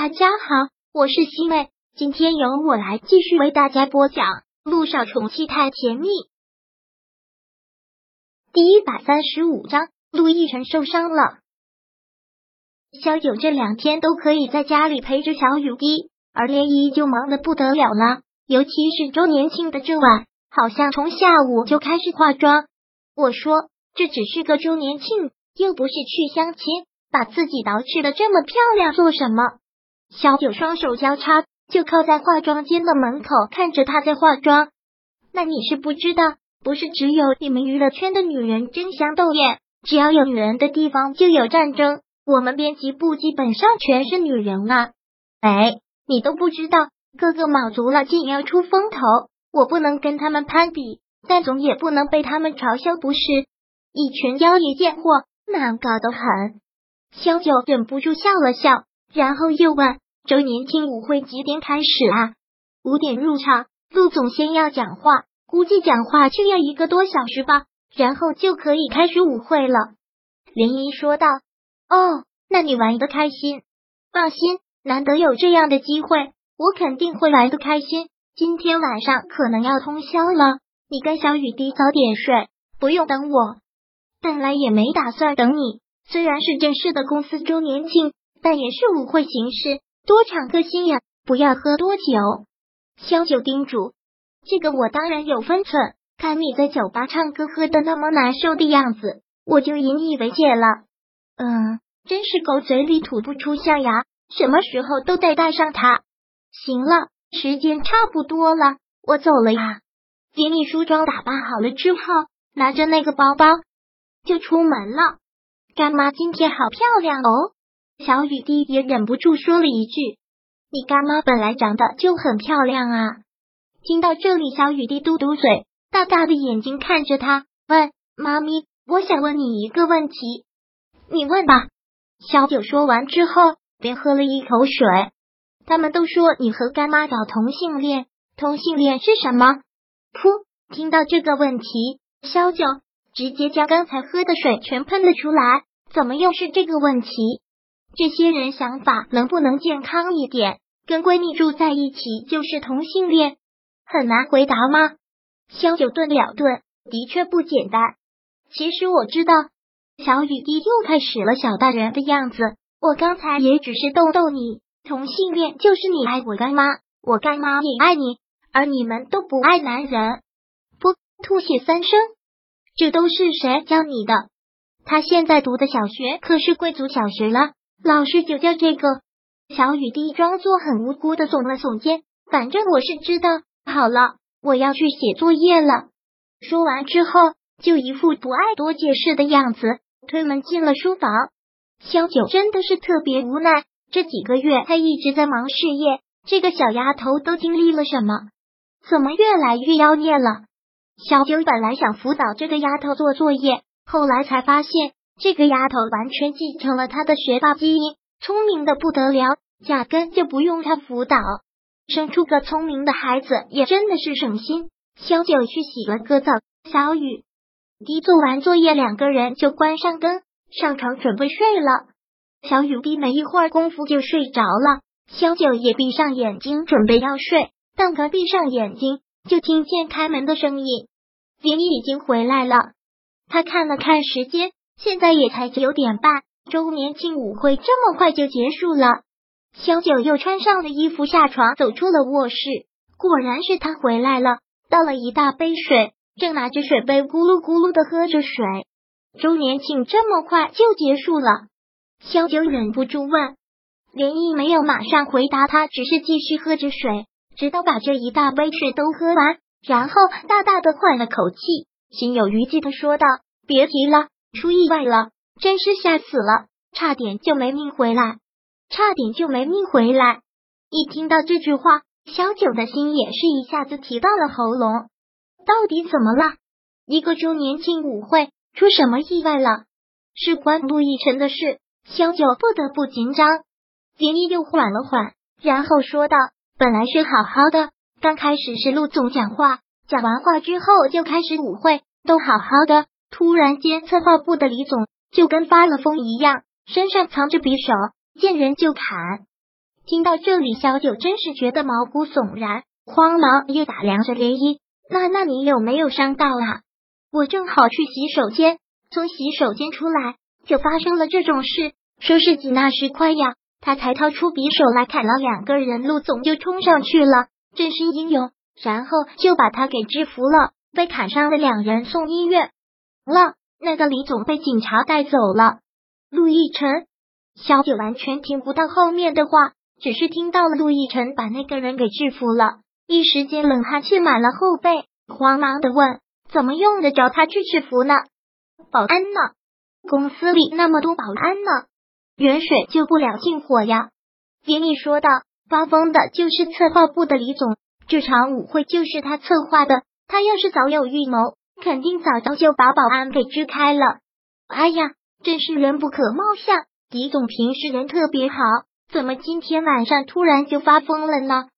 大家好，我是西妹，今天由我来继续为大家播讲《陆少宠妻太甜蜜》第一百三十五章。陆亦辰受伤了，萧九这两天都可以在家里陪着小雨滴，而涟漪就忙得不得了了。尤其是周年庆的这晚，好像从下午就开始化妆。我说，这只是个周年庆，又不是去相亲，把自己捯饬的这么漂亮做什么？小九双手交叉，就靠在化妆间的门口，看着他在化妆。那你是不知道，不是只有你们娱乐圈的女人争相斗艳，只要有女人的地方就有战争。我们编辑部基本上全是女人啊！哎，你都不知道，个个卯足了劲要出风头，我不能跟他们攀比，但总也不能被他们嘲笑，不是？一群妖孽贱货，难搞得很。萧九忍不住笑了笑。然后又问：“周年庆舞会几点开始啊？”五点入场。陆总先要讲话，估计讲话就要一个多小时吧，然后就可以开始舞会了。林怡说道：“哦，那你玩的开心？放心，难得有这样的机会，我肯定会玩的开心。今天晚上可能要通宵了，你跟小雨滴早点睡，不用等我。本来也没打算等你，虽然是正式的公司周年庆。”但也是舞会形式，多敞个心眼，不要喝多酒。萧九叮嘱：“这个我当然有分寸，看你在酒吧唱歌喝的那么难受的样子，我就引以为戒了。”嗯，真是狗嘴里吐不出象牙，什么时候都得带上它。行了，时间差不多了，我走了呀。给你梳妆打扮好了之后，拿着那个包包就出门了。干妈今天好漂亮哦。小雨滴也忍不住说了一句：“你干妈本来长得就很漂亮啊！”听到这里，小雨滴嘟嘟嘴，大大的眼睛看着他，问：“妈咪，我想问你一个问题。”“你问吧。”小九说完之后，便喝了一口水。他们都说你和干妈搞同性恋，同性恋是什么？噗！听到这个问题，小九直接将刚才喝的水全喷了出来。怎么又是这个问题？这些人想法能不能健康一点？跟闺蜜住在一起就是同性恋，很难回答吗？萧九顿了顿，的确不简单。其实我知道，小雨滴又开始了小大人的样子。我刚才也只是逗逗你，同性恋就是你爱我干妈，我干妈也爱你，而你们都不爱男人。不，吐血三声，这都是谁教你的？他现在读的小学可是贵族小学了。老师就叫这个小雨滴，装作很无辜的耸了耸肩。反正我是知道。好了，我要去写作业了。说完之后，就一副不爱多解释的样子，推门进了书房。萧九真的是特别无奈，这几个月他一直在忙事业，这个小丫头都经历了什么？怎么越来越妖孽了？小九本来想辅导这个丫头做作业，后来才发现。这个丫头完全继承了他的学霸基因，聪明的不得了，压根就不用他辅导，生出个聪明的孩子也真的是省心。小九去洗了个澡，小雨滴做完作业，两个人就关上灯，上床准备睡了。小雨滴没一会儿功夫就睡着了，小九也闭上眼睛准备要睡，但刚闭上眼睛，就听见开门的声音，林已经回来了。他看了看时间。现在也才九点半，周年庆舞会这么快就结束了。小九又穿上了衣服，下床走出了卧室，果然是他回来了，倒了一大杯水，正拿着水杯咕噜咕噜的喝着水。周年庆这么快就结束了，小九忍不住问。连毅没有马上回答他，只是继续喝着水，直到把这一大杯水都喝完，然后大大的换了口气，心有余悸的说道：“别提了。”出意外了，真是吓死了，差点就没命回来，差点就没命回来。一听到这句话，小九的心也是一下子提到了喉咙。到底怎么了？一个周年庆舞会出什么意外了？事关陆亦辰的事，小九不得不紧张。林毅又缓了缓，然后说道：“本来是好好的，刚开始是陆总讲话，讲完话之后就开始舞会，都好好的。”突然间，策划部的李总就跟发了疯一样，身上藏着匕首，见人就砍。听到这里，小九真是觉得毛骨悚然，慌忙又打量着涟漪。那那你有没有伤到啊？我正好去洗手间，从洗手间出来就发生了这种事。说是吉那时快呀，他才掏出匕首来砍了两个人，陆总就冲上去了，真是英勇，然后就把他给制服了。被砍伤的两人送医院了，那个李总被警察带走了。陆亦辰，小九完全听不到后面的话。只是听到了陆亦辰把那个人给制服了，一时间冷汗沁满了后背，慌忙的问：“怎么用得着他去制服呢？保安呢？公司里那么多保安呢，远水救不了近火呀。”丁毅说道：“发疯的就是策划部的李总，这场舞会就是他策划的。他要是早有预谋，肯定早早就把保安给支开了。哎呀，真是人不可貌相。李总平时人特别好。”怎么今天晚上突然就发疯了呢？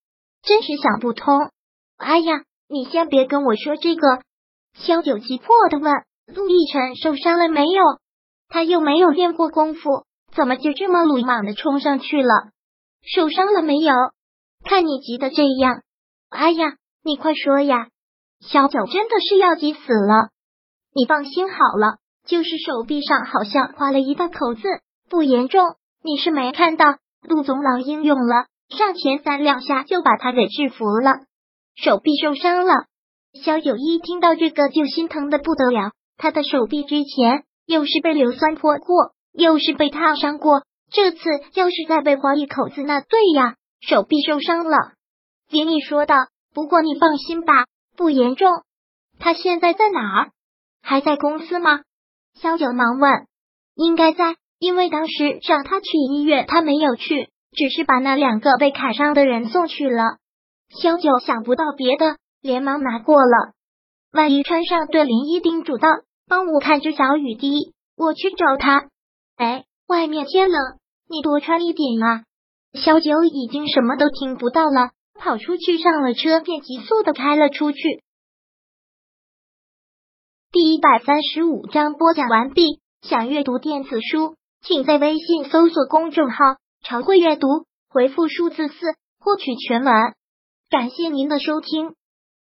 真是想不通。哎呀，你先别跟我说这个。萧九急迫的问：“陆亦辰受伤了没有？他又没有练过功夫，怎么就这么鲁莽的冲上去了？受伤了没有？看你急的这样。哎呀，你快说呀！小九真的是要急死了。你放心好了，就是手臂上好像划了一道口子，不严重。你是没看到？”陆总老英勇了，上前三两下就把他给制服了，手臂受伤了。肖九一听到这个就心疼的不得了，他的手臂之前又是被硫酸泼过，又是被烫伤过，这次要是再被划一口子，那对呀，手臂受伤了。林毅说道：“不过你放心吧，不严重。他现在在哪儿？还在公司吗？”肖九忙问：“应该在。”因为当时让他去医院，他没有去，只是把那两个被砍伤的人送去了。萧九想不到别的，连忙拿过了。万一穿上，对林一叮嘱道：“帮我看着小雨滴，我去找他。”哎，外面天冷，你多穿一点啊。萧九已经什么都听不到了，跑出去上了车，便急速的开了出去。第一百三十五章播讲完毕。想阅读电子书。请在微信搜索公众号“常会阅读”，回复数字四获取全文。感谢您的收听。